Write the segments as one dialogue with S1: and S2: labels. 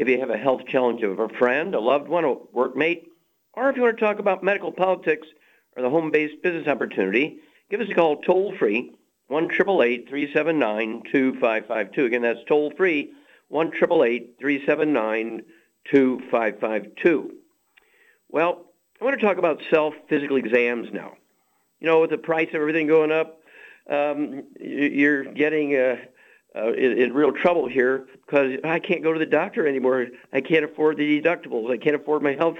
S1: if you have a health challenge of a friend, a loved one, a workmate, or if you want to talk about medical politics or the home-based business opportunity, give us a call toll-free, 1-379-255-2. Again, that's toll-free, 1-379-255-2. Well, I want to talk about self-physical exams now. You know, with the price of everything going up, um, you're getting uh, uh, in, in real trouble here because I can't go to the doctor anymore. I can't afford the deductibles. I can't afford my health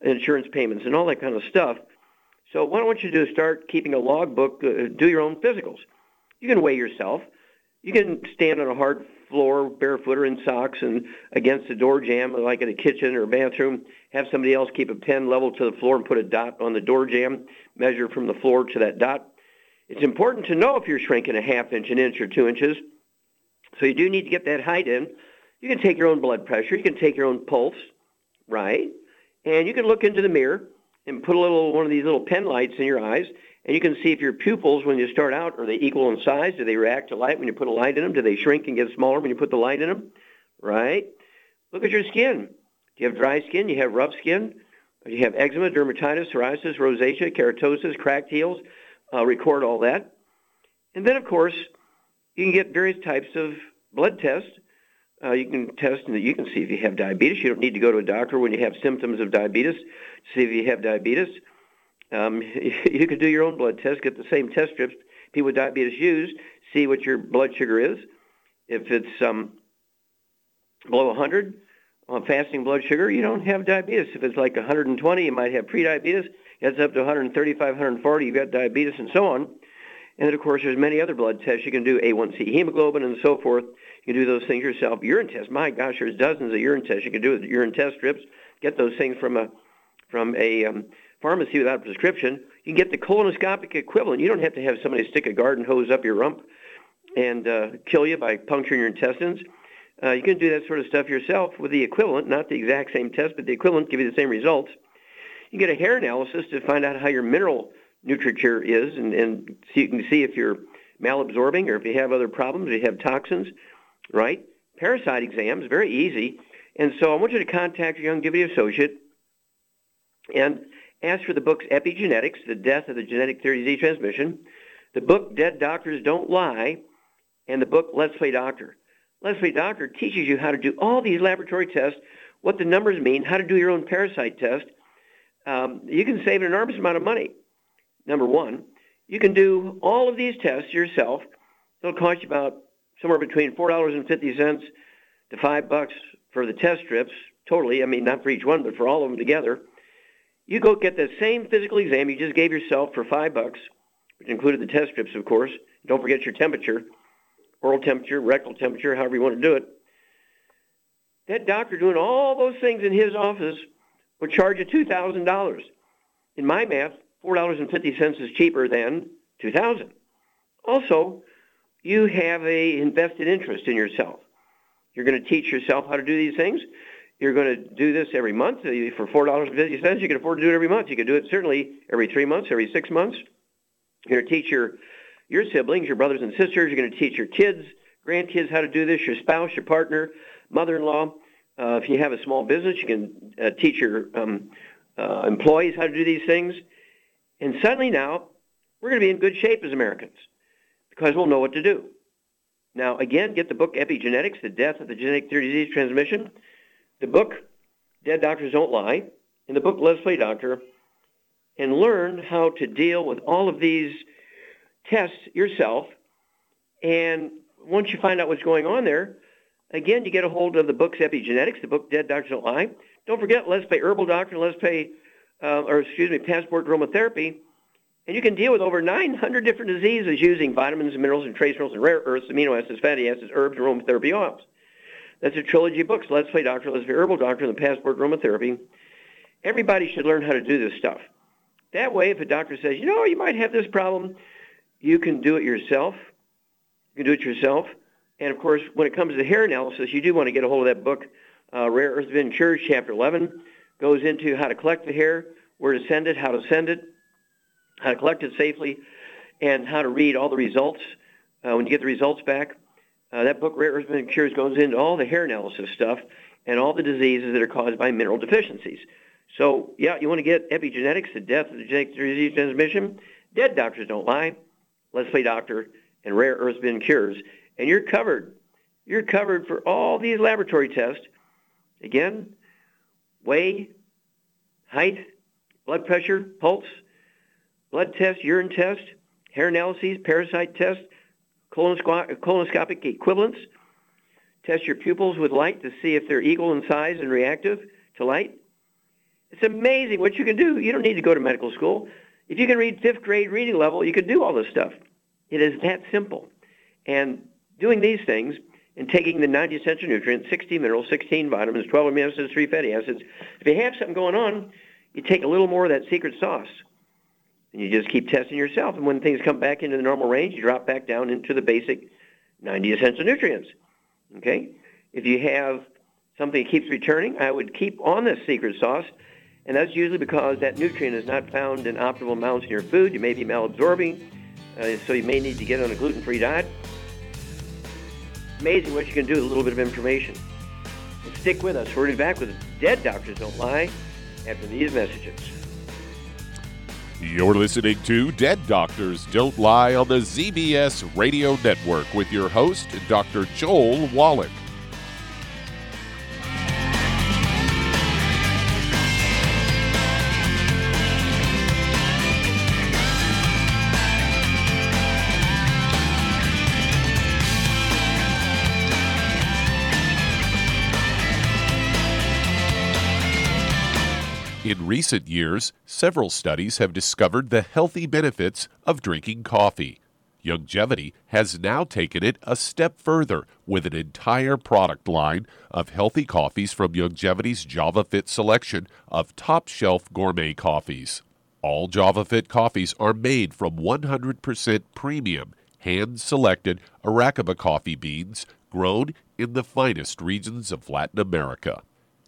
S1: insurance payments and all that kind of stuff. So what I want you to do is start keeping a logbook. Uh, do your own physicals. You can weigh yourself. You can stand on a hard floor barefoot or in socks and against the door jamb like in a kitchen or a bathroom have somebody else keep a pen level to the floor and put a dot on the door jamb measure from the floor to that dot it's important to know if you're shrinking a half inch an inch or two inches so you do need to get that height in you can take your own blood pressure you can take your own pulse right and you can look into the mirror and put a little one of these little pen lights in your eyes and you can see if your pupils, when you start out, are they equal in size? Do they react to light when you put a light in them? Do they shrink and get smaller when you put the light in them? Right? Look at your skin. Do you have dry skin? Do you have rough skin? Do you have eczema, dermatitis, psoriasis, rosacea, keratosis, cracked heels? Uh, record all that. And then, of course, you can get various types of blood tests. Uh, you can test and you can see if you have diabetes. You don't need to go to a doctor when you have symptoms of diabetes to see if you have diabetes. Um, you can do your own blood test, get the same test strips people with diabetes use, see what your blood sugar is. If it's um, below 100 on fasting blood sugar, you don't have diabetes. If it's like 120, you might have prediabetes. It's up to 135, 140, you've got diabetes, and so on. And then, of course, there's many other blood tests. You can do A1C hemoglobin and so forth. You can do those things yourself. Urine tests. My gosh, there's dozens of urine tests you can do with urine test strips. Get those things from a from a um, pharmacy without a prescription. You can get the colonoscopic equivalent. You don't have to have somebody stick a garden hose up your rump and uh, kill you by puncturing your intestines. Uh, you can do that sort of stuff yourself with the equivalent, not the exact same test, but the equivalent give you the same results. You get a hair analysis to find out how your mineral nutriture is, and, and so you can see if you're malabsorbing or if you have other problems, if you have toxins, right? Parasite exams, very easy. And so I want you to contact your Youngevity associate and Ask for the books Epigenetics, The Death of the Genetic Theory of Disease Transmission, the book Dead Doctors Don't Lie, and the book Let's Play Doctor. Let's Play Doctor teaches you how to do all these laboratory tests, what the numbers mean, how to do your own parasite test. Um, you can save an enormous amount of money, number one. You can do all of these tests yourself. It'll cost you about somewhere between $4.50 to 5 bucks for the test strips, totally. I mean, not for each one, but for all of them together. You go get the same physical exam you just gave yourself for five bucks, which included the test strips, of course. Don't forget your temperature, oral temperature, rectal temperature, however you want to do it. That doctor doing all those things in his office would charge you $2,000. In my math, $4.50 is cheaper than 2000 Also, you have a invested interest in yourself. You're going to teach yourself how to do these things you're going to do this every month for four dollars and fifty cents. You can afford to do it every month. You can do it certainly every three months, every six months. You're going to teach your your siblings, your brothers and sisters. You're going to teach your kids, grandkids how to do this. Your spouse, your partner, mother-in-law. Uh, if you have a small business, you can uh, teach your um, uh, employees how to do these things. And suddenly now, we're going to be in good shape as Americans because we'll know what to do. Now, again, get the book Epigenetics, The Death of the Genetic Theory of Disease Transmission, the book Dead Doctors Don't Lie, and the book Let's Play Doctor, and learn how to deal with all of these tests yourself. And once you find out what's going on there, again, you get a hold of the books Epigenetics, the book Dead Doctors Don't Lie. Don't forget Let's Play Herbal Doctor, Let's Play, uh, or excuse me, Passport Aromatherapy. And you can deal with over 900 different diseases using vitamins, and minerals, and trace minerals, and rare earths, amino acids, fatty acids, herbs, and aromatherapy oils. That's a trilogy of books, Let's Play Doctor, Let's Play Herbal Doctor, and the Passport Aromatherapy. Everybody should learn how to do this stuff. That way, if a doctor says, you know, you might have this problem, you can do it yourself. You can do it yourself. And of course, when it comes to hair analysis, you do want to get a hold of that book, uh, Rare Earth Bin Cures, Chapter 11. Goes into how to collect the hair, where to send it, how to send it, how to collect it safely, and how to read all the results uh, when you get the results back. Uh, that book, Rare Earth Bin Cures, goes into all the hair analysis stuff and all the diseases that are caused by mineral deficiencies. So, yeah, you want to get epigenetics, the death of the genetic disease transmission. Dead doctors don't lie. Let's play doctor and rare earth bin cures. And you're covered. You're covered for all these laboratory tests. Again, weigh, height, blood pressure, pulse, blood test, urine test, hair analyses, parasite test, colonoscopic equivalents. Test your pupils with light to see if they're equal in size and reactive to light. It's amazing what you can do. You don't need to go to medical school. If you can read fifth grade reading level, you can do all this stuff. It is that simple. And doing these things and taking the 90 essential nutrients, 60 minerals, 16 vitamins, 12 amino acids, 3 fatty acids, if you have something going on, you take a little more of that secret sauce. And you just keep testing yourself. And when things come back into the normal range, you drop back down into the basic 90 essential nutrients. Okay? If you have something that keeps returning, I would keep on this secret sauce. And that's usually because that nutrient is not found in optimal amounts in your food. You may be malabsorbing, uh, so you may need to get on a gluten-free diet. Amazing what you can do with a little bit of information. And stick with us. We're back with Dead Doctors Don't Lie after these messages.
S2: You're listening to Dead Doctors Don't Lie on the ZBS Radio Network with your host, Dr. Joel Wallach. Recent years, several studies have discovered the healthy benefits of drinking coffee. Youngevity has now taken it a step further with an entire product line of healthy coffees from Youngevity's JavaFit selection of top shelf gourmet coffees. All JavaFit coffees are made from 100% premium, hand selected Arabica coffee beans grown in the finest regions of Latin America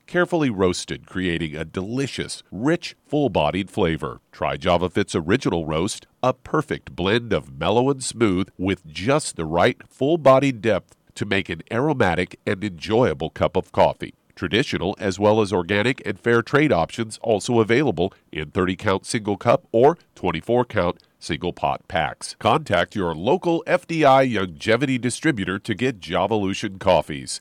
S2: carefully roasted, creating a delicious, rich, full bodied flavor. Try JavaFit's original roast, a perfect blend of mellow and smooth with just the right full bodied depth to make an aromatic and enjoyable cup of coffee. Traditional as well as organic and fair trade options also available in 30 count single cup or 24 count single pot packs. Contact your local FDI Youngevity distributor to get Javalution coffees.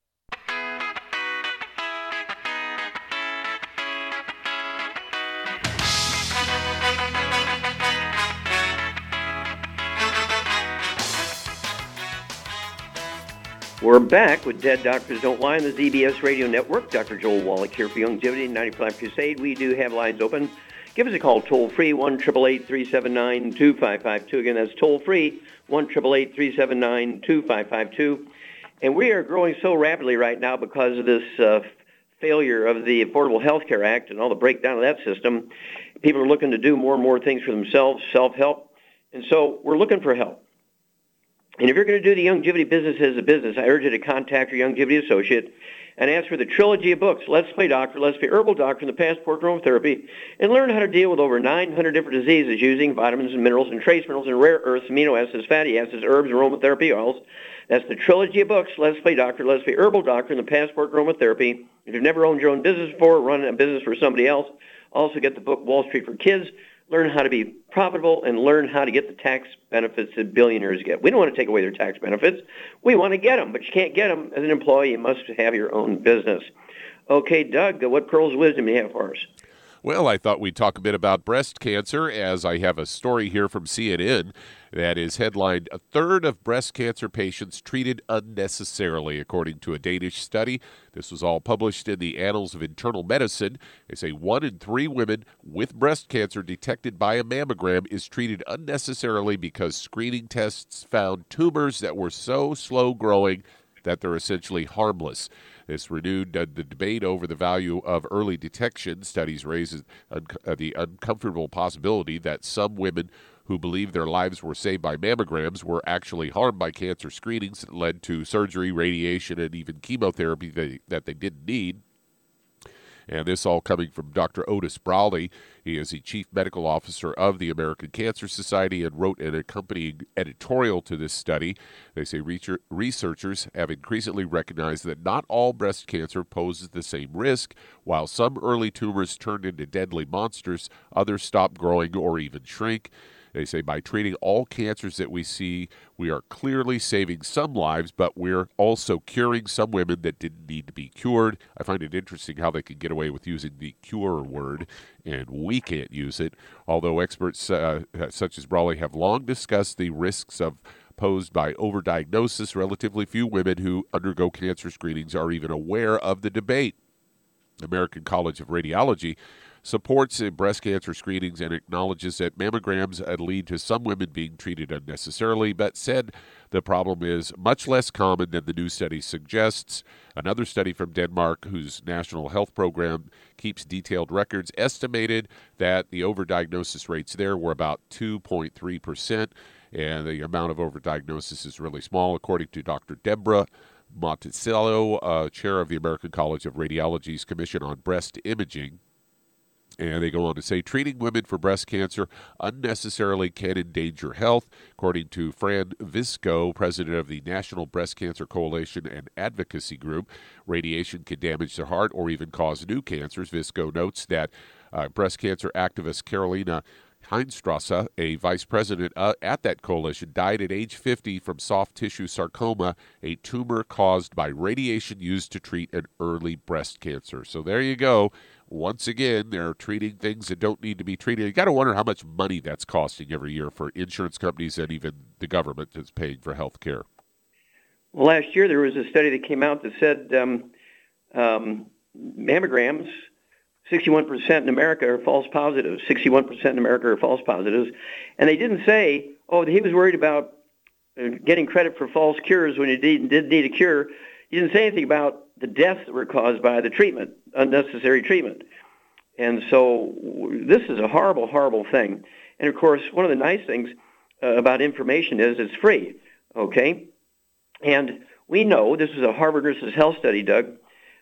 S1: We're back with Dead Doctors Don't Lie on the ZBS Radio Network. Dr. Joel Wallach here for Youngevity 95 Crusade. We do have lines open. Give us a call toll free, 1 379 2552. Again, that's toll free, 1 379 2552. And we are growing so rapidly right now because of this uh, failure of the Affordable Health Care Act and all the breakdown of that system. People are looking to do more and more things for themselves, self-help. And so we're looking for help. And if you're going to do the Youngevity business as a business, I urge you to contact your Youngevity associate and ask for the trilogy of books, Let's Play Doctor, Let's Play Herbal Doctor, and the Passport Aromatherapy, and learn how to deal with over 900 different diseases using vitamins and minerals and trace minerals and rare earths, amino acids, fatty acids, herbs, aromatherapy oils. That's the trilogy of books, Let's Play Doctor, Let's Play Herbal Doctor, and the Passport Aromatherapy. If you've never owned your own business before, run a business for somebody else, also get the book Wall Street for Kids, learn how to be profitable, and learn how to get the tax benefits that billionaires get. We don't want to take away their tax benefits. We want to get them, but you can't get them as an employee. You must have your own business. Okay, Doug, what pearls of wisdom do you have for us?
S2: Well, I thought we'd talk a bit about breast cancer as I have a story here from CNN that is headlined A Third of Breast Cancer Patients Treated Unnecessarily, according to a Danish study. This was all published in the Annals of Internal Medicine. They say one in three women with breast cancer detected by a mammogram is treated unnecessarily because screening tests found tumors that were so slow growing that they're essentially harmless. This renewed uh, the debate over the value of early detection. Studies raise un- uh, the uncomfortable possibility that some women who believe their lives were saved by mammograms were actually harmed by cancer screenings that led to surgery, radiation, and even chemotherapy they, that they didn't need. And this all coming from Dr. Otis Brawley. He is the chief medical officer of the American Cancer Society and wrote an accompanying editorial to this study. They say researchers have increasingly recognized that not all breast cancer poses the same risk. While some early tumors turn into deadly monsters, others stop growing or even shrink. They say by treating all cancers that we see, we are clearly saving some lives, but we're also curing some women that didn't need to be cured. I find it interesting how they can get away with using the cure word, and we can't use it. Although experts uh, such as Brawley have long discussed the risks of posed by overdiagnosis, relatively few women who undergo cancer screenings are even aware of the debate. American College of Radiology supports breast cancer screenings and acknowledges that mammograms lead to some women being treated unnecessarily, but said the problem is much less common than the new study suggests. Another study from Denmark, whose national health program keeps detailed records, estimated that the overdiagnosis rates there were about 2.3%, and the amount of overdiagnosis is really small, according to Dr. Deborah. Monticciolo, uh, chair of the American College of Radiology's Commission on Breast Imaging, and they go on to say treating women for breast cancer unnecessarily can endanger health. According to Fran Visco, president of the National Breast Cancer Coalition and Advocacy Group, radiation can damage the heart or even cause new cancers. Visco notes that uh, breast cancer activist Carolina Hinestrosa, a vice president uh, at that coalition, died at age 50 from soft tissue sarcoma, a tumor caused by radiation used to treat an early breast cancer. So there you go once again, they're treating things that don't need to be treated. You got to wonder how much money that's costing every year for insurance companies and even the government that's paying for health care.
S1: Well, last year there was a study that came out that said um, um, mammograms, 61% in America are false positives. 61% in America are false positives. And they didn't say, oh, he was worried about uh, getting credit for false cures when he did, did need a cure. He didn't say anything about the deaths that were caused by the treatment, unnecessary treatment. And so this is a horrible, horrible thing. And of course, one of the nice things uh, about information is it's free, okay? And we know, this was a Harvard Nurses Health study, Doug.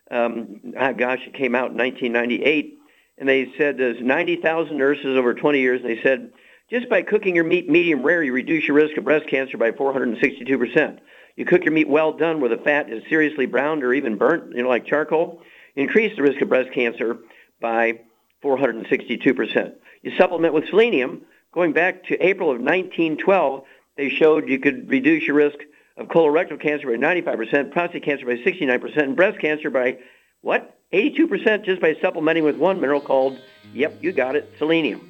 S1: Um, gosh, it came out in 1998. And they said there's 90,000 nurses over 20 years. And they said, just by cooking your meat medium rare, you reduce your risk of breast cancer by 462%. You cook your meat well done where the fat is seriously browned or even burnt, you know, like charcoal. You increase the risk of breast cancer by 462%. You supplement with selenium. Going back to April of 1912, they showed you could reduce your risk of colorectal cancer by 95%, prostate cancer by 69%, and breast cancer by what? 82% just by supplementing with one mineral called, yep, you got it, selenium.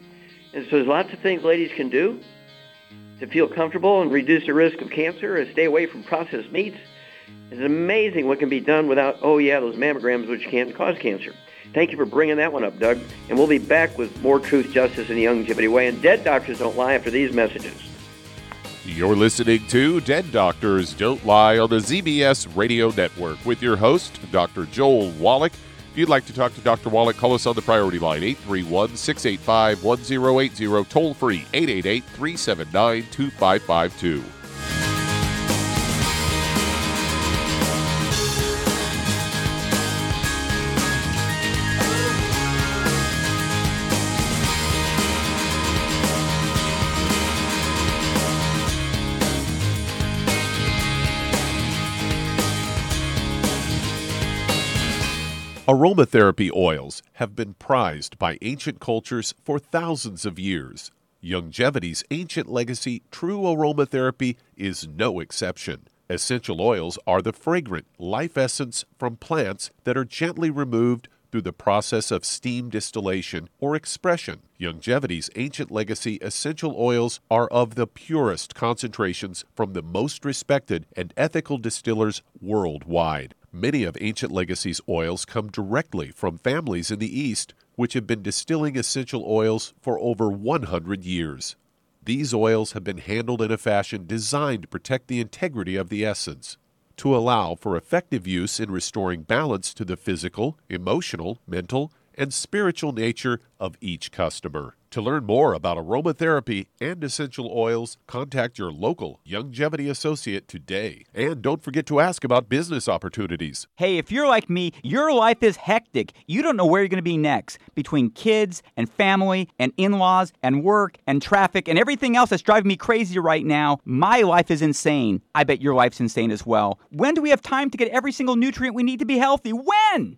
S1: And so there's lots of things ladies can do to feel comfortable and reduce the risk of cancer, and stay away from processed meats, It's amazing what can be done without, oh yeah, those mammograms which can cause cancer. Thank you for bringing that one up, Doug. And we'll be back with more truth, justice, and the Youngevity way. And dead doctors don't lie after these messages.
S2: You're listening to Dead Doctors Don't Lie on the ZBS Radio Network with your host, Dr. Joel Wallach. If you'd like to talk to Dr. Wallach, call us on the priority line 831 685 1080, toll free 888 379 2552. Aromatherapy oils have been prized by ancient cultures for thousands of years. Youngevity's ancient legacy, true aromatherapy, is no exception. Essential oils are the fragrant life essence from plants that are gently removed through the process of steam distillation or expression. Youngevity's ancient legacy essential oils are of the purest concentrations from the most respected and ethical distillers worldwide. Many of Ancient Legacy's oils come directly from families in the East, which have been distilling essential oils for over 100 years. These oils have been handled in a fashion designed to protect the integrity of the essence, to allow for effective use in restoring balance to the physical, emotional, mental, and spiritual nature of each customer. To learn more about aromatherapy and essential oils, contact your local Youngevity associate today. And don't forget to ask about business opportunities.
S3: Hey, if you're like me, your life is hectic. You don't know where you're going to be next between kids and family and in laws and work and traffic and everything else that's driving me crazy right now. My life is insane. I bet your life's insane as well. When do we have time to get every single nutrient we need to be healthy? When?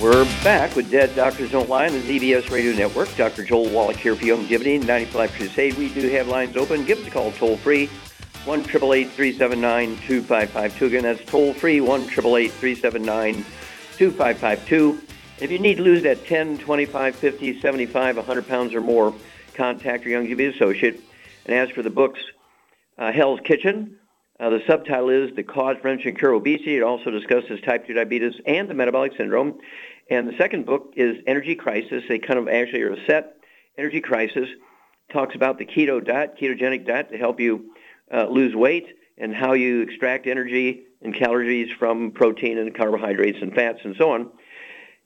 S1: We're back with Dead Doctors Don't Lie on the ZBS Radio Network. Dr. Joel Wallach here for Youngevity, 95 Crusade. We do have lines open. Give us a call toll free, 1 379 2552. Again, that's toll free, 1 379 2552. If you need to lose that 10, 25, 50, 75, 100 pounds or more, contact your Young Youngevity associate. And as for the books, uh, Hell's Kitchen, uh, the subtitle is The Cause, Prevention, Cure Obesity. It also discusses type 2 diabetes and the metabolic syndrome. And the second book is Energy Crisis. They kind of actually are a set. Energy Crisis talks about the keto diet, ketogenic diet, to help you uh, lose weight and how you extract energy and calories from protein and carbohydrates and fats and so on.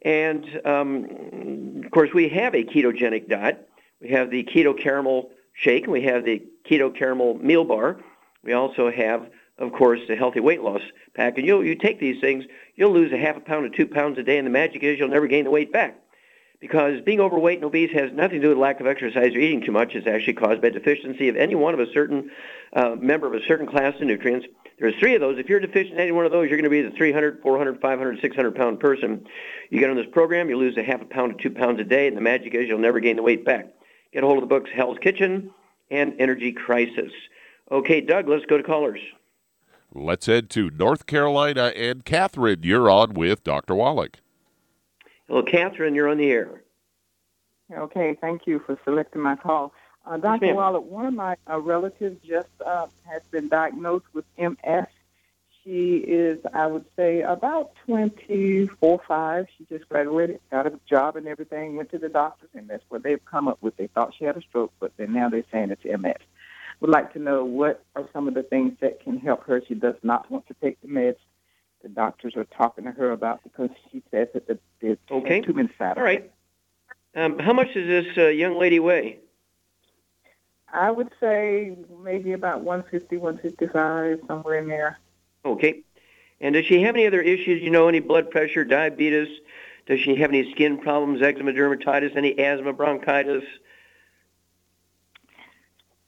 S1: And um, of course, we have a ketogenic diet. We have the keto caramel shake, and we have the keto caramel meal bar. We also have, of course, the healthy weight loss pack. And you you take these things, you'll lose a half a pound to two pounds a day, and the magic is you'll never gain the weight back because being overweight and obese has nothing to do with lack of exercise or eating too much. It's actually caused by deficiency of any one of a certain uh, member of a certain class of nutrients. There's three of those. If you're deficient in any one of those, you're going to be the 300, 400, 500, 600 pound person. You get on this program, you lose a half a pound to two pounds a day, and the magic is you'll never gain the weight back. Get a hold of the books Hell's Kitchen and Energy Crisis. Okay, Doug, let's go to callers.
S2: Let's head to North Carolina and Catherine. You're on with Dr. Wallach.
S1: Hello, Catherine. You're on the air.
S4: Okay, thank you for selecting my call. Uh, Dr.
S1: ma'am.
S4: Wallach, one of my uh, relatives just uh, has been diagnosed with MS. She is, I would say, about 24, 5. She just graduated, got a job and everything, went to the doctors, and that's what they've come up with. They thought she had a stroke, but then now they're saying it's MS. Would like to know what are some of the things that can help her. She does not want to take the meds. The doctors are talking to her about because she says that the, there's
S1: Okay.
S4: too many side
S1: All right. Um, how much does this uh, young lady weigh?
S4: I would say maybe about 150, 155, somewhere in there.
S1: Okay. And does she have any other issues? You know, any blood pressure, diabetes? Does she have any skin problems, eczema, dermatitis, any asthma, bronchitis?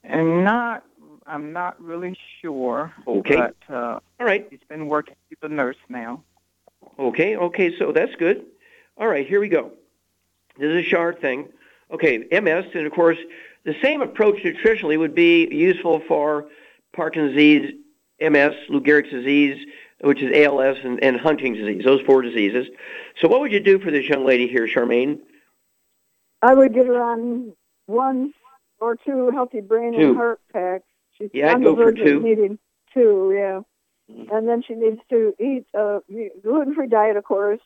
S4: And not, I'm not really sure.
S1: Okay.
S4: But uh,
S1: All right.
S4: He's been working. She's a nurse now.
S1: Okay. Okay. So that's good. All right. Here we go. This is a Shard thing. Okay. MS, and of course, the same approach nutritionally would be useful for Parkinson's disease, MS, Lou Gehrig's disease, which is ALS, and, and Huntington's disease. Those four diseases. So, what would you do for this young lady here, Charmaine?
S5: I would get her on one or two healthy brain
S1: Two.
S5: and heart packs. She's
S1: Yeah, I'd
S5: on
S1: go
S5: the
S1: for
S5: verge of
S1: two.
S5: needing two, yeah.
S1: Mhm.
S5: And then she needs to eat a gluten-free diet, of course.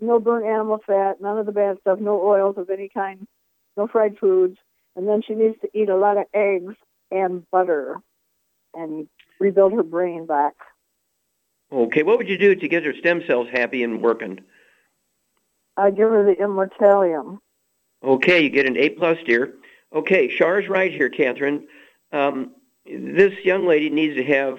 S5: No burnt animal fat, none of the bad stuff, no oils of any kind, no fried foods. And then she needs to eat a lot of eggs and butter and rebuild her brain back.
S1: Okay. What would you do to get her stem cells happy and working?
S5: I give her the immortalium.
S1: Okay, you get an A plus, dear. Okay, Char's right here, Catherine. Um, this young lady needs to have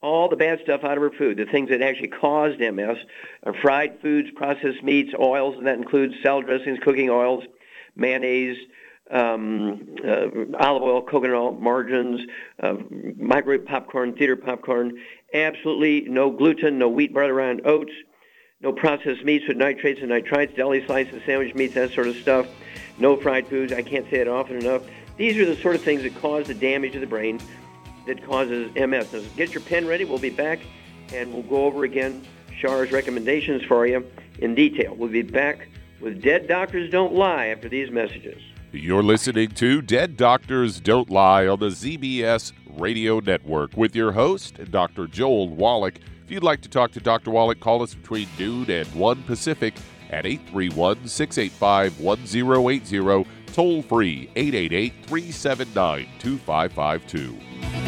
S1: all the bad stuff out of her food, the things that actually caused MS, are fried foods, processed meats, oils, and that includes salad dressings, cooking oils, mayonnaise, um, uh, olive oil, coconut oil, margarines, uh, microwave popcorn, theater popcorn. Absolutely no gluten, no wheat, butter, and oats, no processed meats with nitrates and nitrites, deli slices, sandwich meats, that sort of stuff. No fried foods. I can't say it often enough. These are the sort of things that cause the damage to the brain that causes MS. Now, get your pen ready. We'll be back and we'll go over again Char's recommendations for you in detail. We'll be back with Dead Doctors Don't Lie after these messages.
S2: You're listening to Dead Doctors Don't Lie on the ZBS Radio Network with your host, Dr. Joel Wallach. If you'd like to talk to Dr. Wallach, call us between noon and 1 Pacific at 831 685 1080, toll free 888 379 2552.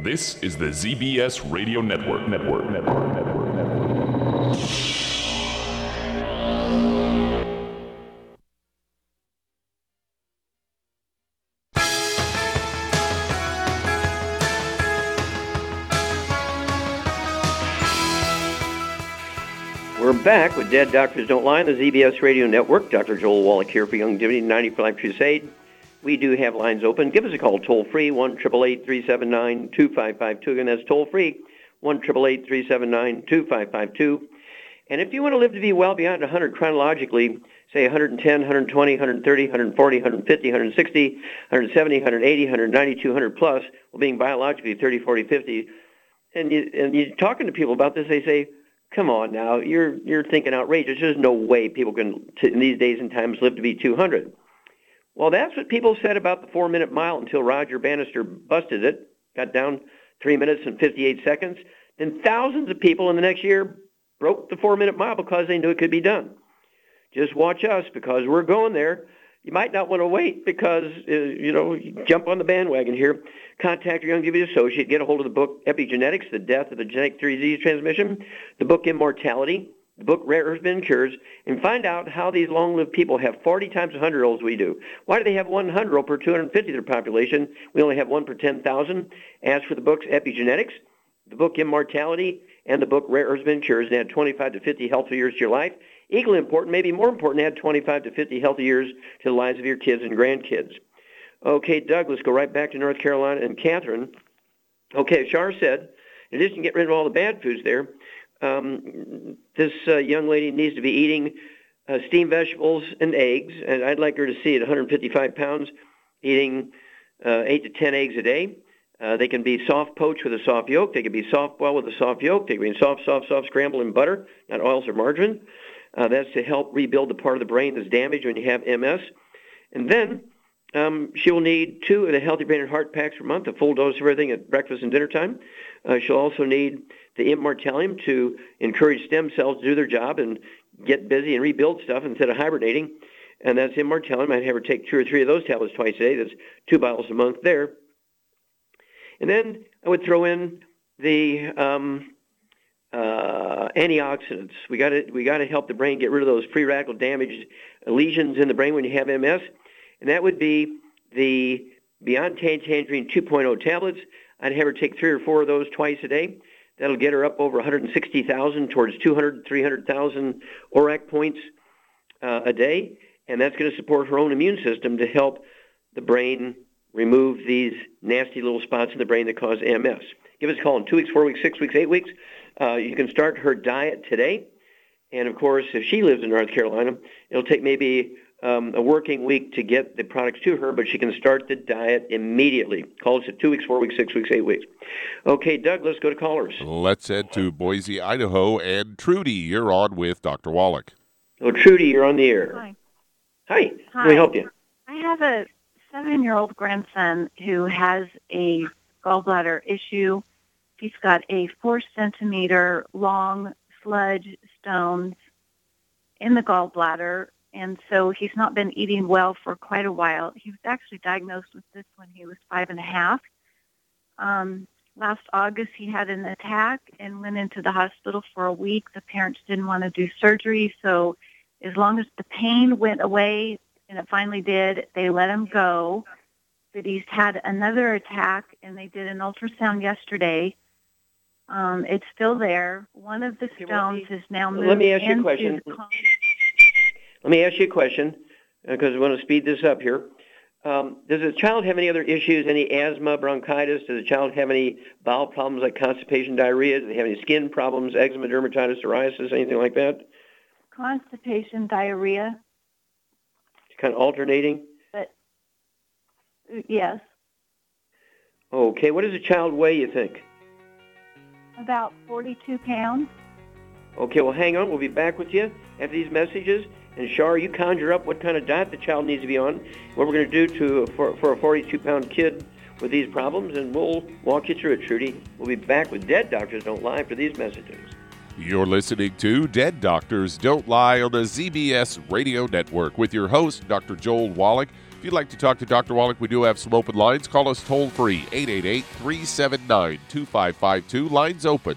S6: This is the ZBS Radio Network. Network. Network. Network. Network.
S1: We're back with Dead Doctors Don't Lie on the ZBS Radio Network. Dr. Joel Wallach here for 90 for Life Crusade. We do have lines open. Give us a call toll free, 1 379 2552. Again, that's toll free, 1 379 2552. And if you want to live to be well beyond 100 chronologically, say 110, 120, 130, 140, 150, 160, 170, 180, 190, 200 plus, well, being biologically 30, 40, 50, and, you, and you're talking to people about this, they say, come on now, you're, you're thinking outrageous. There's no way people can, t- in these days and times, live to be 200. Well, that's what people said about the four-minute mile until Roger Bannister busted it, got down three minutes and 58 seconds. Then thousands of people in the next year broke the four-minute mile because they knew it could be done. Just watch us because we're going there. You might not want to wait because, uh, you know, you jump on the bandwagon here. Contact your Young Youngevity associate. Get a hold of the book Epigenetics, The Death of the Genetic Disease Transmission, the book Immortality, the book Rare Earth Been Cures, and find out how these long-lived people have 40 times 100 olds we do. Why do they have 100 per 250 of their population? We only have one per 10,000. As for the books Epigenetics, the book Immortality, and the book Rare Earth Been Cures, and add 25 to 50 healthy years to your life. Equally important, maybe more important, add 25 to 50 healthy years to the lives of your kids and grandkids. Okay, Doug, let's go right back to North Carolina and Catherine. Okay, Char said, in addition to get rid of all the bad foods there, um, this uh, young lady needs to be eating uh, steamed vegetables and eggs, and I'd like her to see at 155 pounds, eating uh, 8 to 10 eggs a day. Uh, they can be soft poached with a soft yolk. They can be soft boiled with a soft yolk. They can be soft, soft, soft scrambled in butter, not oils or margarine. Uh, that's to help rebuild the part of the brain that's damaged when you have MS. And then um, she will need two of the Healthy Brain and Heart packs per month, a full dose of everything at breakfast and dinner time. Uh, she'll also need the Immortalium to encourage stem cells to do their job and get busy and rebuild stuff instead of hibernating. And that's Immortalium. I'd have her take two or three of those tablets twice a day. That's two bottles a month there. And then I would throw in the um, uh, antioxidants. We got to we got to help the brain get rid of those free radical damaged lesions in the brain when you have MS, and that would be the Beyond Tangerine 2.0 tablets. I'd have her take three or four of those twice a day. That'll get her up over 160,000 towards 200, 300,000 ORAC points uh, a day, and that's going to support her own immune system to help the brain remove these nasty little spots in the brain that cause MS. Give us a call in two weeks, four weeks, six weeks, eight weeks. Uh, you can start her diet today. And of course, if she lives in North Carolina, it'll take maybe um, a working week to get the products to her, but she can start the diet immediately. Call us at two weeks, four weeks, six weeks, eight weeks. Okay, Doug, let's go to callers.
S2: Let's head to Boise, Idaho. And Trudy, you're on with Dr. Wallach.
S1: Oh, Trudy, you're on the air.
S7: Hi.
S1: Hi.
S7: Hi.
S1: Let me help you.
S7: I have a seven-year-old grandson who has a gallbladder issue. He's got a four centimeter long sludge stone in the gallbladder, and so he's not been eating well for quite a while. He was actually diagnosed with this when he was five and a half. Um, last August, he had an attack and went into the hospital for a week. The parents didn't want to do surgery, so as long as the pain went away, and it finally did, they let him go. But he's had another attack, and they did an ultrasound yesterday. Um, it's still there. One of the stones is now moved
S1: Let me ask you a question. Let me ask you a question because we want to speed this up here. Um, does the child have any other issues, any asthma, bronchitis? Does the child have any bowel problems like constipation, diarrhea? Do they have any skin problems, eczema, dermatitis, psoriasis, anything like that?
S7: constipation, diarrhea.
S1: It's kind of alternating.
S7: But uh, yes,
S1: Okay, what does the child weigh, you think?
S7: about 42 pounds.
S1: Okay, well, hang on. We'll be back with you after these messages. And Char, you conjure up what kind of diet the child needs to be on, what we're going to do to for, for a 42-pound kid with these problems, and we'll walk you through it, Trudy. We'll be back with Dead Doctors Don't Lie for these messages.
S2: You're listening to Dead Doctors Don't Lie on the ZBS Radio Network with your host, Dr. Joel Wallach. If you'd like to talk to Dr. Wallach, we do have some open lines. Call us toll free, 888 379 2552. Lines open.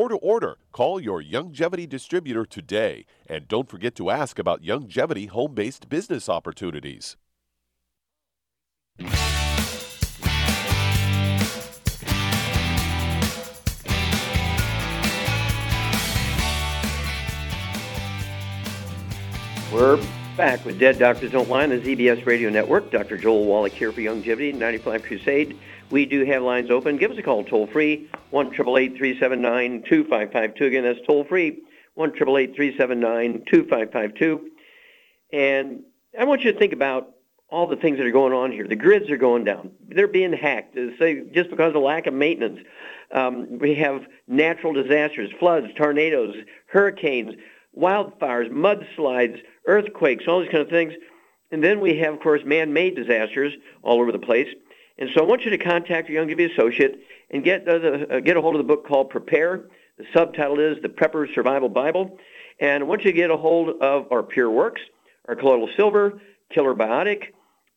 S2: or to order, call your Youngevity distributor today. And don't forget to ask about Youngevity home based business opportunities.
S1: We're back with Dead Doctors Don't Lie on the ZBS Radio Network. Dr. Joel Wallach here for Youngevity, 95 Crusade. We do have lines open. Give us a call toll free, 1 379 2552. Again, that's toll free, 1 379 2552. And I want you to think about all the things that are going on here. The grids are going down. They're being hacked, say, just because of lack of maintenance. Um, we have natural disasters, floods, tornadoes, hurricanes, wildfires, mudslides, earthquakes, all these kind of things. And then we have, of course, man-made disasters all over the place. And so I want you to contact your Young Youngevity associate and get the, uh, get a hold of the book called Prepare. The subtitle is The Prepper Survival Bible. And I want you to get a hold of our Pure Works, our Colloidal Silver, Killer Biotic.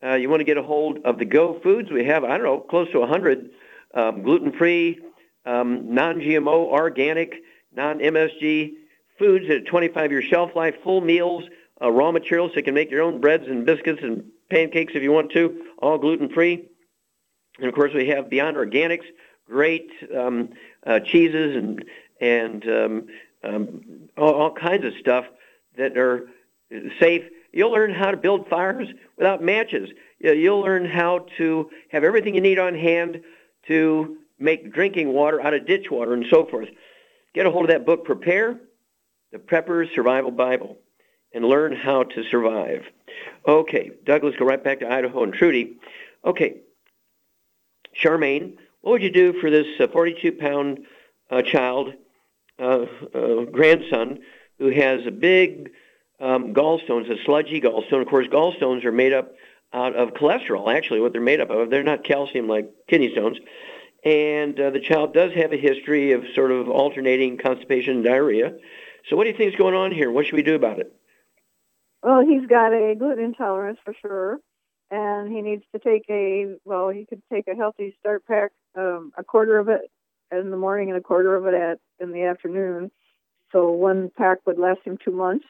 S1: Uh, you want to get a hold of the Go Foods. We have, I don't know, close to 100 um, gluten-free, um, non-GMO, organic, non-MSG foods at a 25-year shelf life, full meals, uh, raw materials, so you can make your own breads and biscuits and pancakes if you want to, all gluten-free. And of course, we have Beyond Organics, great um, uh, cheeses and and um, um, all, all kinds of stuff that are safe. You'll learn how to build fires without matches. You'll learn how to have everything you need on hand to make drinking water out of ditch water and so forth. Get a hold of that book, Prepare, the Prepper's Survival Bible, and learn how to survive. Okay, Douglas, go right back to Idaho and Trudy. Okay, Charmaine, what would you do for this 42-pound uh, child, uh, uh, grandson, who has a big um, gallstones, a sludgy gallstone? Of course, gallstones are made up out of cholesterol, actually, what they're made up of. They're not calcium like kidney stones. And uh, the child does have a history of sort of alternating constipation and diarrhea. So what do you think is going on here? What should we do about it?
S5: Well, he's got a gluten intolerance for sure, and he needs to take a well. He could take a healthy start pack, um, a quarter of it in the morning and a quarter of it at in the afternoon. So one pack would last him two months,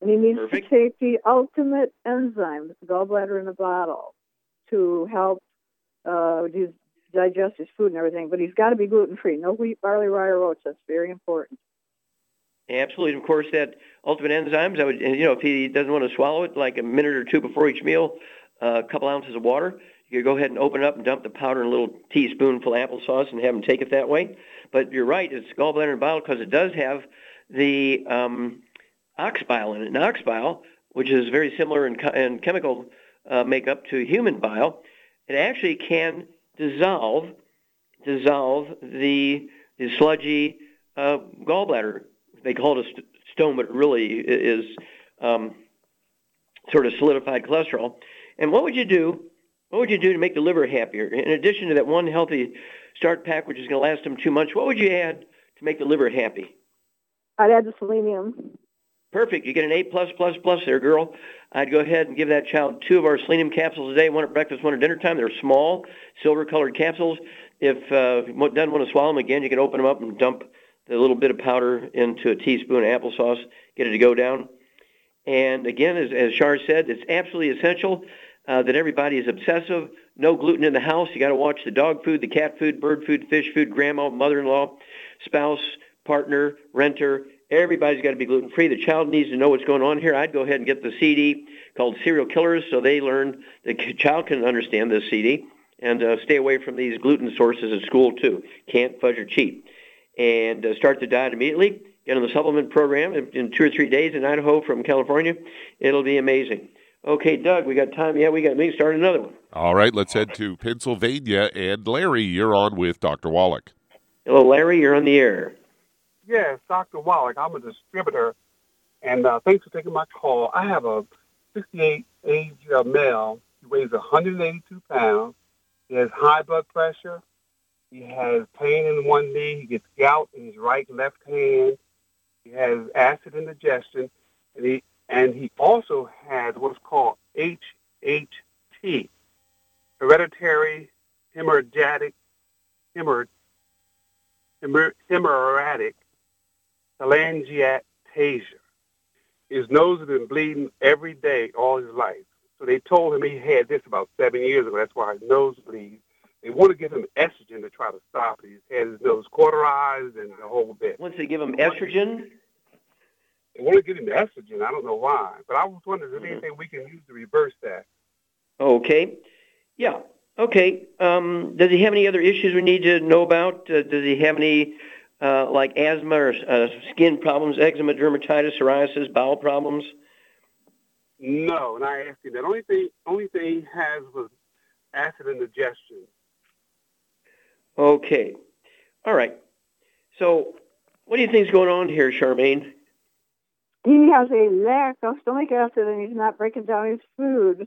S5: and he needs
S1: Perfect.
S5: to take the ultimate enzyme, the gallbladder in a bottle, to help uh, his digest his food and everything. But he's got to be gluten free. No wheat, barley, rye, or oats. That's very important.
S1: Absolutely. Of course, that ultimate enzymes, I would, you know, if he doesn't want to swallow it, like a minute or two before each meal, a couple ounces of water. You could go ahead and open it up and dump the powder in a little teaspoonful of applesauce and have them take it that way. But you're right, it's gallbladder and bile because it does have the um, ox bile in it. And ox bile, which is very similar in, in chemical uh, makeup to human bile, it actually can dissolve dissolve the, the sludgy uh, gallbladder they call it a st- stone, but it really is um, sort of solidified cholesterol. And what would you do? What would you do to make the liver happier? In addition to that one healthy start pack, which is going to last them two months, what would you add to make the liver happy?
S5: I'd add the selenium.
S1: Perfect. You get an A plus plus plus there, girl. I'd go ahead and give that child two of our selenium capsules a day, one at breakfast, one at dinner time. They're small, silver-colored capsules. If uh, doesn't want to swallow them again, you can open them up and dump the little bit of powder into a teaspoon of applesauce, get it to go down. And again, as, as Char said, it's absolutely essential uh, that everybody is obsessive. No gluten in the house. You got to watch the dog food, the cat food, bird food, fish food, grandma, mother-in-law, spouse, partner, renter. Everybody's got to be gluten free. The child needs to know what's going on here. I'd go ahead and get the CD called Cereal Killers so they learn, the child can understand this CD and uh, stay away from these gluten sources at school too. Can't fudge or cheat and uh, start the diet immediately. Get on the supplement program in, in, two or three days in Idaho from California. It'll be amazing. Okay, Doug, we got time. Yeah, we got. We start another one.
S2: All right, let's head to Pennsylvania. And Larry, you're on with Dr. Wallach.
S1: Hello, Larry. You're on the air.
S8: Yes, Dr. Wallach. I'm a distributor, and uh, thanks for taking my call. I have a 68 age uh, male. He weighs 182 pounds. He has high blood pressure, he has pain in one knee. He gets gout in his right and left hand. He has acid indigestion, and he and he also has what's called HHT, hereditary hemorrhagic hemorrh, hemorrh, hemorrhagic telangiectasia. His nose has been bleeding every day all his life. So they told him he had this about seven years ago. That's why his nose bleeds. They want to give him estrogen to try to stop it. He's had his nose cauterized and the whole bit.
S1: Once they give him estrogen?
S8: They want to give him estrogen. I don't know why. But I was wondering if there's anything we can use to reverse that.
S1: Okay. Yeah. Okay. Um, does he have any other issues we need to know about? Uh, does he have any, uh, like asthma or uh, skin problems, eczema, dermatitis, psoriasis, bowel problems?
S8: No, and I asked him that. Only thing, only thing he has was acid indigestion.
S1: Okay. All right. So, what do you think is going on here, Charmaine?
S5: He has a lack of stomach acid, and he's not breaking down his food.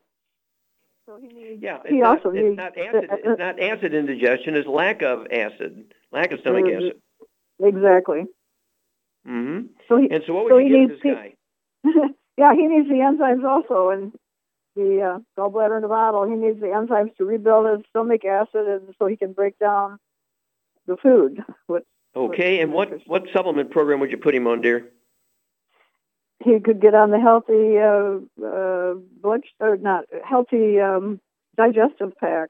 S5: So he needs.
S1: Yeah, it's
S5: he
S1: not,
S5: also
S1: it's
S5: needs.
S1: not acid. It's not acid indigestion. It's lack of acid, lack of stomach
S5: Mhm.
S1: acid.
S5: Exactly.
S1: Mm-hmm.
S5: So he,
S1: And so, what would
S5: so
S1: you
S5: he
S1: give
S5: needs
S1: this guy?
S5: yeah, he needs the enzymes also, and the uh, gallbladder in the bottle. He needs the enzymes to rebuild his stomach acid, and so he can break down the food. What,
S1: Okay. And what what supplement program would you put him on, dear?
S5: He could get on the healthy uh, uh, blood or not healthy um, digestive pack.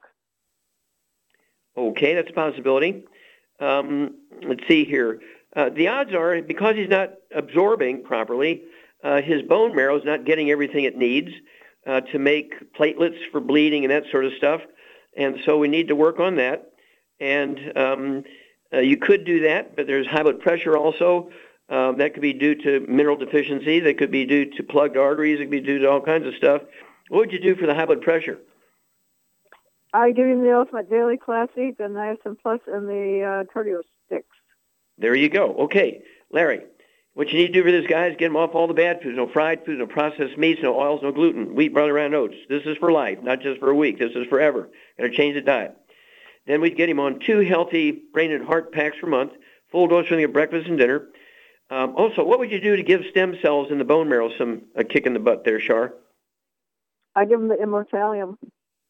S1: Okay, that's a possibility. Um, let's see here. Uh, the odds are because he's not absorbing properly, uh, his bone marrow is not getting everything it needs uh, to make platelets for bleeding and that sort of stuff. And so we need to work on that. And um, uh, you could do that, but there's high blood pressure also. Um, that could be due to mineral deficiency. That could be due to plugged arteries. It could be due to all kinds of stuff. What would you do for the high blood pressure?
S5: I give him the Ultimate Daily Classic, the Niacin Plus, and the uh, Cardio Sticks.
S1: There you go. Okay, Larry, what you need to do for this guy is get him off all the bad foods. No fried foods, no processed meats, no oils, no gluten, wheat, barley, rye, oats. This is for life, not just for a week. This is forever. Got to change the diet. Then we'd get him on two healthy brain and heart packs per month, full dose during your breakfast and dinner. Um, also, what would you do to give stem cells in the bone marrow some a kick in the butt there, Char?
S5: I give them the Immortalium.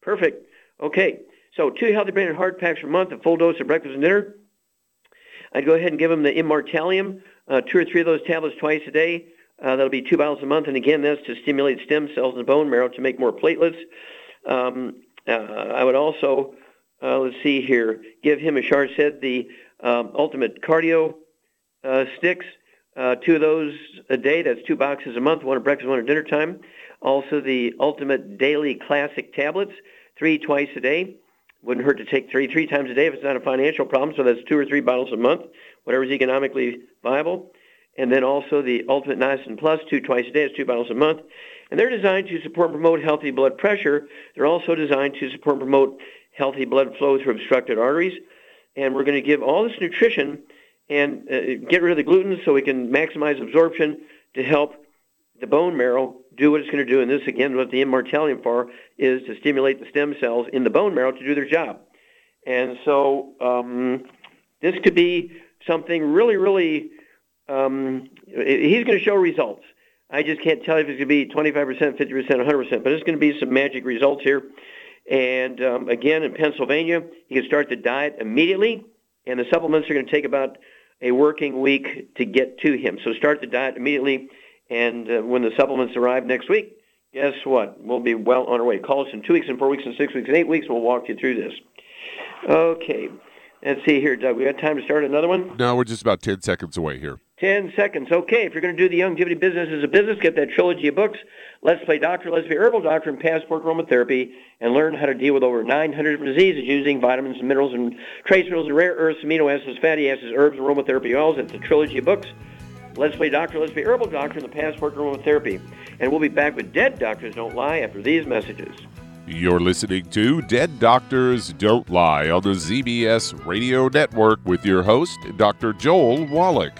S1: Perfect. Okay, so two healthy brain and heart packs per month, a full dose of breakfast and dinner. I'd go ahead and give them the Immortalium, uh, two or three of those tablets twice a day. Uh, that'll be two bottles a month, and again, that's to stimulate stem cells in the bone marrow to make more platelets. Um, uh, I would also, uh, let's see here, give him, as Char said, the um, Ultimate Cardio uh, sticks. Uh, two of those a day. That's two boxes a month, one at breakfast, one at dinner time. Also, the Ultimate Daily Classic tablets, three twice a day. Wouldn't hurt to take three three times a day if it's not a financial problem. So that's two or three bottles a month, whatever is economically viable. And then also the Ultimate Niacin Plus, two twice a day. It's two bottles a month. And they're designed to support and promote healthy blood pressure. They're also designed to support and promote healthy blood flow through obstructed arteries. And we're going to give all this nutrition and uh, get rid of the gluten so we can maximize absorption to help the bone marrow do what it's going to do. And this, again, what the immortalium for is to stimulate the stem cells in the bone marrow to do their job. And so um, this could be something really, really, um, he's going to show results. I just can't tell you if it's going to be 25%, 50%, 100%, but it's going to be some magic results here. And um, again, in Pennsylvania, you can start the diet immediately, and the supplements are going to take about a working week to get to him. So start the diet immediately, and uh, when the supplements arrive next week, guess what? We'll be well on our way. Call us in two weeks, and four weeks, and six weeks, and eight weeks. We'll walk you through this. Okay. Let's see here, Doug. We got time to start another one?
S2: No, we're just about 10 seconds away here.
S1: 10 seconds. Okay, if you're going to do the Youngevity business as a business, get that trilogy of books, Let's Play Doctor, Let's Be Herbal Doctor, and Passport Aromatherapy, and learn how to deal with over 900 diseases using vitamins and minerals and trace minerals and rare earths, amino acids, fatty acids, herbs, aromatherapy oils. It's a trilogy of books. Let's Play Doctor, Let's Be Herbal Doctor, and the Passport Aromatherapy. And we'll be back with Dead Doctors Don't Lie after these messages.
S2: You're listening to Dead Doctors Don't Lie on the ZBS Radio Network with your host, Dr. Joel Wallach.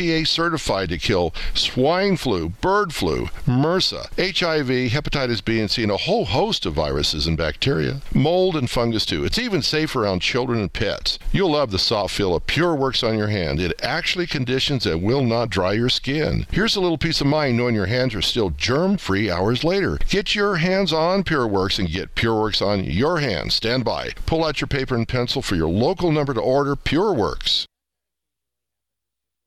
S9: EPA certified to kill swine flu, bird flu, MRSA, HIV, hepatitis B and C, and a whole host of viruses and bacteria. Mold and fungus too. It's even safe around children and pets. You'll love the soft feel of Pure Works on your hand. It actually conditions and will not dry your skin. Here's a little peace of mind knowing your hands are still germ-free hours later. Get your hands on Pure Works and get Pure Works on your hands. Stand by. Pull out your paper and pencil for your local number to order Pure Works.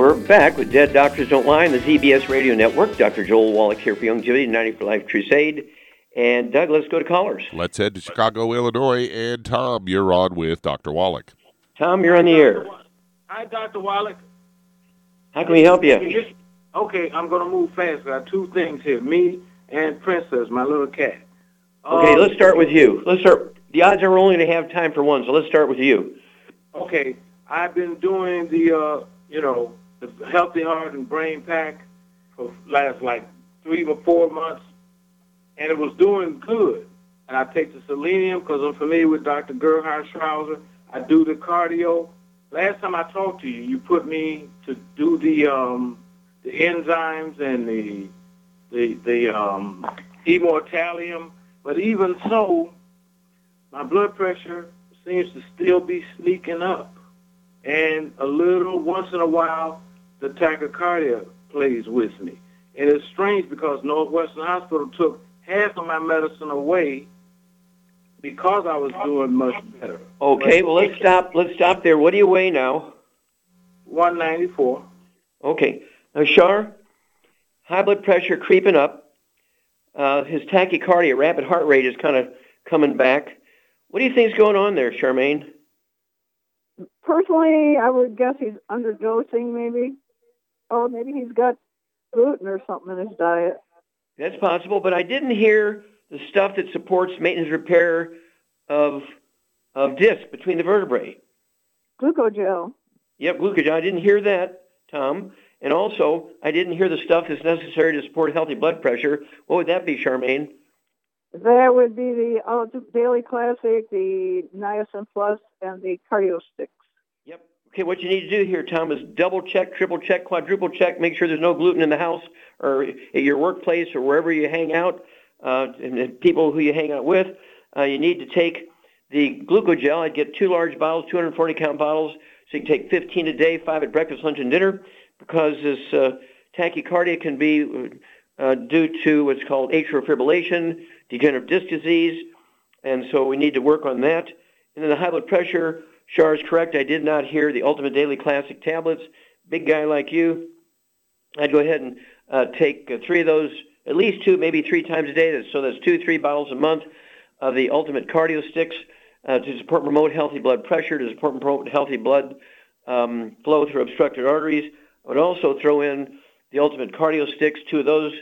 S1: We're back with Dead Doctors Don't Lie on the ZBS Radio Network. Dr. Joel Wallach here for Youngevity, 90 for Life Crusade. And Doug, let's go to callers.
S2: Let's head to Chicago, Illinois. And Tom, you're on with Dr. Wallach.
S1: Tom, you're on the air.
S10: Hi, Dr. Wallach.
S1: How can we help you?
S10: Okay, I'm going to move fast. I got two things here. Me and Princess, my little cat.
S1: Okay,
S10: Um,
S1: let's start with you. Let's start. The odds are we're only going to have time for one, so let's start with you.
S10: Okay, I've been doing the, uh, you know, the Healthy Heart and Brain Pack for last like three or four months, and it was doing good. And I take the selenium because I'm familiar with Dr. Gerhard Schrauzer. I do the cardio. Last time I talked to you, you put me to do the um, the enzymes and the the the um, immortalium. But even so, my blood pressure seems to still be sneaking up, and a little once in a while, the tachycardia plays with me. And it's strange because Northwestern Hospital took half of my medicine away because I was doing much better.
S1: Okay, well let's stop. Let's stop there. What do you weigh now?
S10: 194.
S1: Okay. Now, Char, high blood pressure creeping up. Uh, his tachycardia, rapid heart rate, is kind of coming back. What do you think's going on there, Charmaine?
S5: Personally, I would guess he's underdosing, maybe, or maybe he's got gluten or something in his diet.
S1: That's possible, but I didn't hear the stuff that supports maintenance repair of of disc between the vertebrae.
S5: Glucogel.
S1: Yep, glucogel. I didn't hear that, Tom. And also, I didn't hear the stuff that's necessary to support healthy blood pressure. What would that be, Charmaine?
S5: That would be the uh, Ultimate Daily Classic, the Niacin Plus, and the Cardio Sticks.
S1: Okay, what you need to do here, Tom, is double check, triple check, quadruple check, make sure there's no gluten in the house or at your workplace or wherever you hang out, uh, and the people who you hang out with. Uh, you need to take the glucogel. I'd get two large bottles, 240 count bottles, so you can take 15 a day, five at breakfast, lunch, and dinner, because this uh, tachycardia can be uh, due to what's called atrial fibrillation, degenerative disc disease, and so we need to work on that. And then the high blood pressure, Char is correct. I did not hear the Ultimate Daily Classic tablets. Big guy like you, I'd go ahead and uh, take uh, three of those, at least two, maybe three times a day. So that's two, three bottles a month of the Ultimate Cardio Sticks uh, to support and promote healthy blood pressure, to support and promote healthy blood um, flow through obstructed arteries. I would also throw in the Ultimate Cardio Sticks, two of those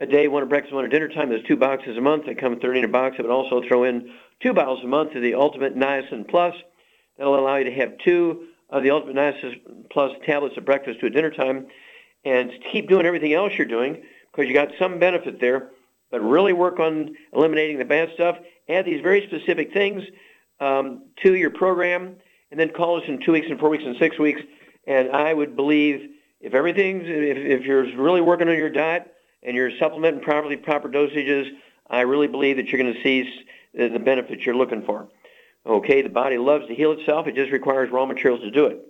S1: a day, one at breakfast, one at dinner time. There's two boxes a month. They come 30 in a box. I would also throw in two bottles a month of the Ultimate Niacin Plus. That'll allow you to have two of the Ultimate Niacin Plus tablets at breakfast to a dinner time and keep doing everything else you're doing because you got some benefit there. But really work on eliminating the bad stuff. Add these very specific things um, to your program, and then call us in two weeks, and four weeks, and six weeks. And I would believe if everything's if, if you're really working on your diet and you're supplementing properly, proper dosages, I really believe that you're going to see the benefits you're looking for. Okay, the body loves to heal itself. It just requires raw materials to do it.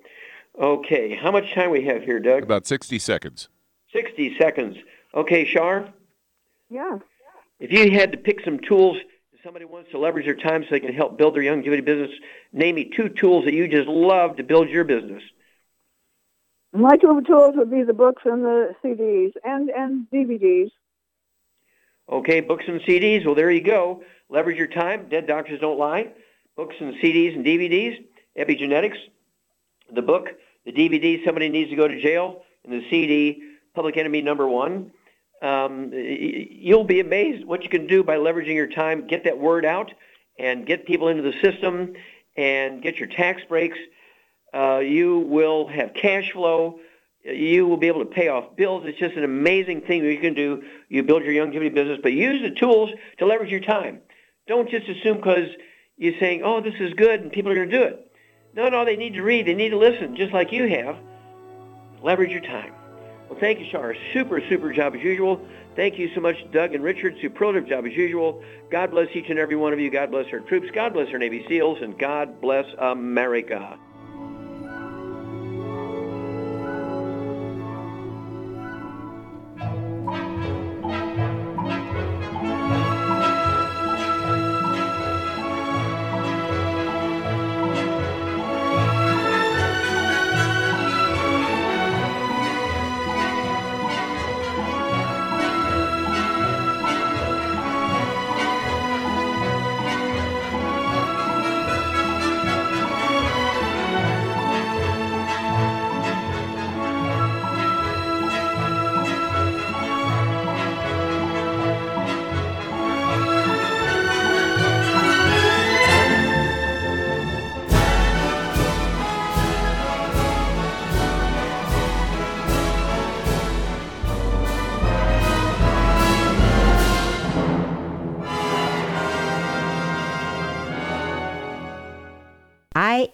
S1: Okay, how much time we have here, Doug?
S2: About 60 seconds.
S1: 60 seconds. Okay, Char?
S5: Yeah.
S1: If you had to pick some tools, if somebody wants to leverage their time so they can help build their Youngevity business, name me two tools that you just love to build your business.
S5: My two tools would be the books and the CDs and, and DVDs.
S1: Okay, books and CDs. Well, there you go. Leverage your time. Dead doctors don't lie. Books and CDs and DVDs. Epigenetics. The book, the DVD, somebody needs to go to jail, and the CD, Public Enemy Number One. Um, you'll be amazed what you can do by leveraging your time. Get that word out and get people into the system and get your tax breaks. Uh, you will have cash flow. You will be able to pay off bills. It's just an amazing thing you can do. You build your Youngevity business, but use the tools to leverage your time. Don't just assume because you're saying, oh, this is good and people are going to do it. No, no, they need to read. They need to listen, just like you have. Leverage your time. Well, thank you, Char. Super, super job as usual. Thank you so much, Doug and Richard. Superlative job as usual. God bless each and every one of you. God bless our troops. God bless our Navy SEALs. And God bless America.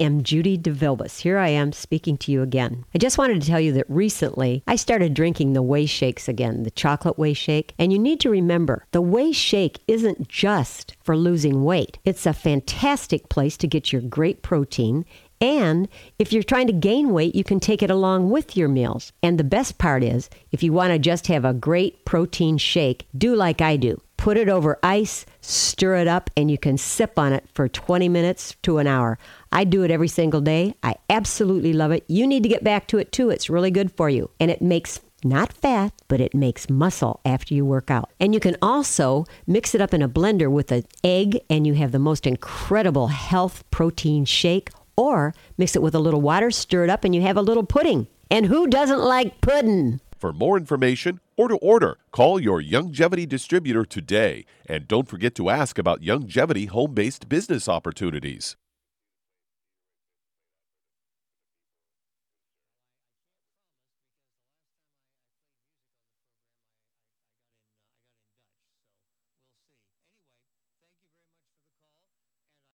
S11: Am Judy DeVilbus. Here I am speaking to you again. I just wanted to tell you that recently I started drinking the Whey Shakes again, the chocolate Whey Shake. And you need to remember the Whey Shake isn't just for losing weight, it's a fantastic place to get your great protein. And if you're trying to gain weight, you can take it along with your meals. And the best part is, if you want to just have a great protein shake, do like I do put it over ice, stir it up, and you can sip on it for 20 minutes to an hour. I do it every single day. I absolutely love it. You need to get back to it too. It's really good for you. And it makes not fat, but it makes muscle after you work out. And you can also mix it up in a blender with an egg, and you have the most incredible health protein shake. Or mix it with a little water, stir it up, and you have a little pudding. And who doesn't like pudding?
S2: For more information or to order, call your Youngevity distributor today. And don't forget to ask about Youngevity home based business opportunities.